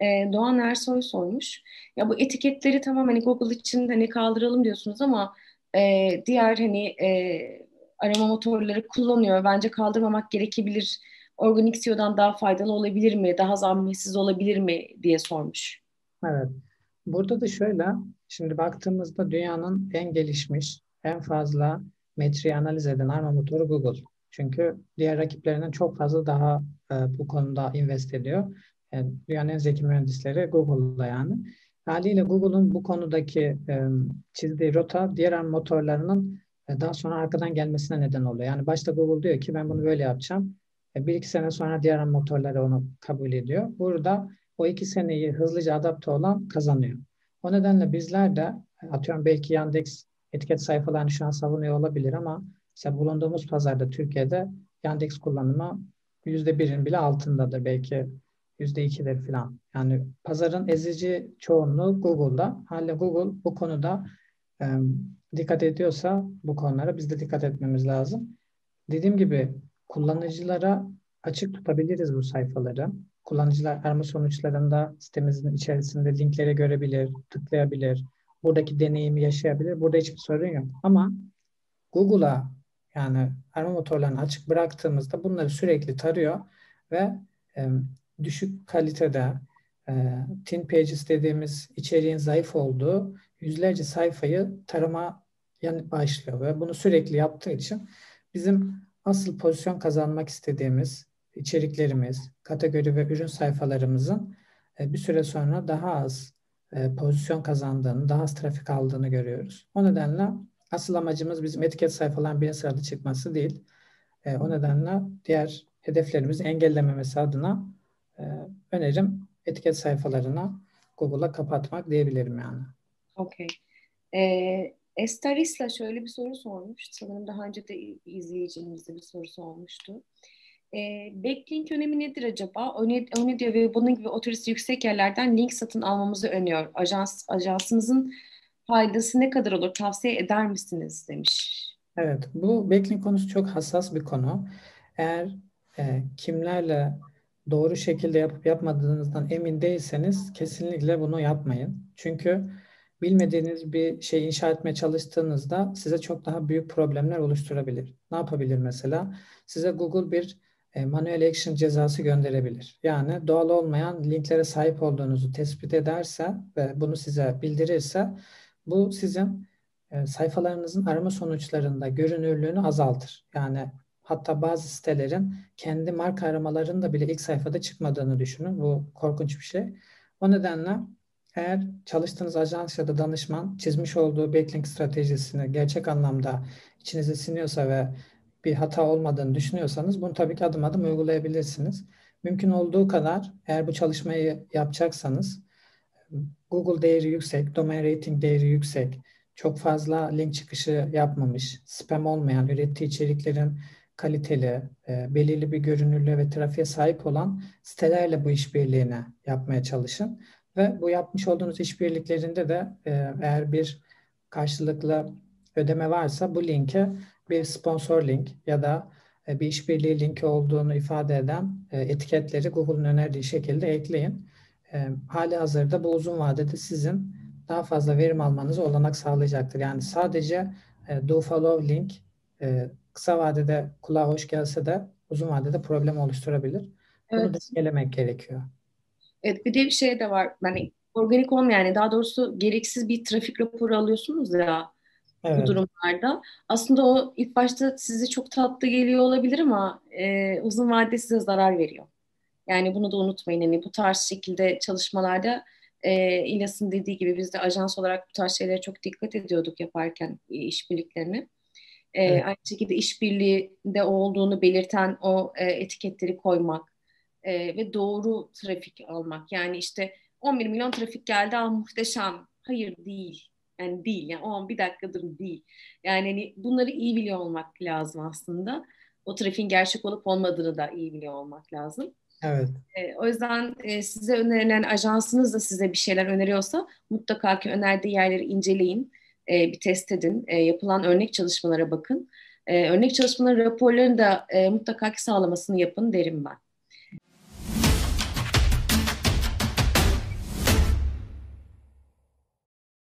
E, Doğan Ersoy sormuş. Ya bu etiketleri tamam hani Google için hani kaldıralım diyorsunuz ama e, diğer hani e, arama motorları kullanıyor. Bence kaldırmamak gerekebilir. Organik SEO'dan daha faydalı olabilir mi? Daha zahmetsiz olabilir mi diye sormuş. Evet. Burada da şöyle, şimdi baktığımızda dünyanın en gelişmiş, en fazla metriği analiz eden arama motoru Google. Çünkü diğer rakiplerinden çok fazla daha e, bu konuda invest ediyor. Yani dünyanın en zeki mühendisleri Google'da yani. Haliyle Google'un bu konudaki çizdiği rota diğer motorlarının e, daha sonra arkadan gelmesine neden oluyor. Yani başta Google diyor ki ben bunu böyle yapacağım. E, bir iki sene sonra diğer motorları onu kabul ediyor. Burada o iki seneyi hızlıca adapte olan kazanıyor. O nedenle bizler de atıyorum belki Yandex etiket sayfalarını şu an savunuyor olabilir ama mesela bulunduğumuz pazarda Türkiye'de Yandex kullanımı yüzde birin bile altındadır. Belki yüzde ikidir falan. Yani pazarın ezici çoğunluğu Google'da. Haliyle Google bu konuda e, dikkat ediyorsa bu konulara biz de dikkat etmemiz lazım. Dediğim gibi kullanıcılara açık tutabiliriz bu sayfaları. Kullanıcılar arama sonuçlarında sitemizin içerisinde linkleri görebilir, tıklayabilir, buradaki deneyimi yaşayabilir. Burada hiçbir sorun yok. Ama Google'a yani arama motorlarını açık bıraktığımızda bunları sürekli tarıyor ve düşük kalitede e, thin pages dediğimiz içeriğin zayıf olduğu yüzlerce sayfayı tarama yani başlıyor ve bunu sürekli yaptığı için bizim asıl pozisyon kazanmak istediğimiz içeriklerimiz, kategori ve ürün sayfalarımızın e, bir süre sonra daha az e, pozisyon kazandığını, daha az trafik aldığını görüyoruz. O nedenle asıl amacımız bizim etiket sayfaların birinci sırada çıkması değil. E, o nedenle diğer hedeflerimizi engellememesi adına önerim etiket sayfalarına Google'a kapatmak diyebilirim yani. Okey. Ee, Esther İsla şöyle bir soru sormuş. Sanırım daha önce de izleyicimizde bir soru sormuştu. E, backlink önemi nedir acaba? Onidio ve bunun gibi otorisi yüksek yerlerden link satın almamızı öneriyor. Ajans, ajansınızın faydası ne kadar olur? Tavsiye eder misiniz? demiş. Evet, bu backlink konusu çok hassas bir konu. Eğer e, kimlerle doğru şekilde yapıp yapmadığınızdan emin değilseniz kesinlikle bunu yapmayın. Çünkü bilmediğiniz bir şey inşa etmeye çalıştığınızda size çok daha büyük problemler oluşturabilir. Ne yapabilir mesela? Size Google bir e, manuel action cezası gönderebilir. Yani doğal olmayan linklere sahip olduğunuzu tespit ederse ve bunu size bildirirse bu sizin e, sayfalarınızın arama sonuçlarında görünürlüğünü azaltır. Yani hatta bazı sitelerin kendi marka aramalarında bile ilk sayfada çıkmadığını düşünün. Bu korkunç bir şey. O nedenle eğer çalıştığınız ajans ya da danışman çizmiş olduğu backlink stratejisini gerçek anlamda içinize siniyorsa ve bir hata olmadığını düşünüyorsanız bunu tabii ki adım adım uygulayabilirsiniz. Mümkün olduğu kadar eğer bu çalışmayı yapacaksanız Google değeri yüksek, domain rating değeri yüksek, çok fazla link çıkışı yapmamış, spam olmayan, ürettiği içeriklerin kaliteli, e, belirli bir görünürlüğe ve trafiğe sahip olan sitelerle bu işbirliğini yapmaya çalışın. Ve bu yapmış olduğunuz işbirliklerinde de e, eğer bir karşılıklı ödeme varsa bu linke bir sponsor link ya da e, bir işbirliği linki olduğunu ifade eden e, etiketleri Google'un önerdiği şekilde ekleyin. E, hali hazırda bu uzun vadede sizin daha fazla verim almanızı olanak sağlayacaktır. Yani sadece do follow link kısa vadede kulağa hoş gelse de uzun vadede problem oluşturabilir. Evet. Bunu dengelemek gerekiyor. Evet bir de bir şey de var. Yani organik olmayan yani daha doğrusu gereksiz bir trafik raporu alıyorsunuz ya evet. bu durumlarda. Aslında o ilk başta size çok tatlı geliyor olabilir ama e, uzun vadede size zarar veriyor. Yani bunu da unutmayın. Yani bu tarz şekilde çalışmalarda e, İlyas'ın dediği gibi biz de ajans olarak bu tarz şeylere çok dikkat ediyorduk yaparken e, işbirliklerini. E, evet. Aynı şekilde işbirliğinde olduğunu belirten o e, etiketleri koymak e, ve doğru trafik almak. Yani işte 11 milyon trafik geldi, ah muhteşem. Hayır değil. Yani değil. Yani o an bir dakikadır değil. Yani hani bunları iyi biliyor olmak lazım aslında. O trafiğin gerçek olup olmadığını da iyi biliyor olmak lazım. Evet. E, o yüzden e, size önerilen ajansınız da size bir şeyler öneriyorsa mutlaka ki önerdiği yerleri inceleyin. E, bir test edin. E, yapılan örnek çalışmalara bakın. E, örnek çalışmaların raporlarını da e, mutlaka sağlamasını yapın derim ben.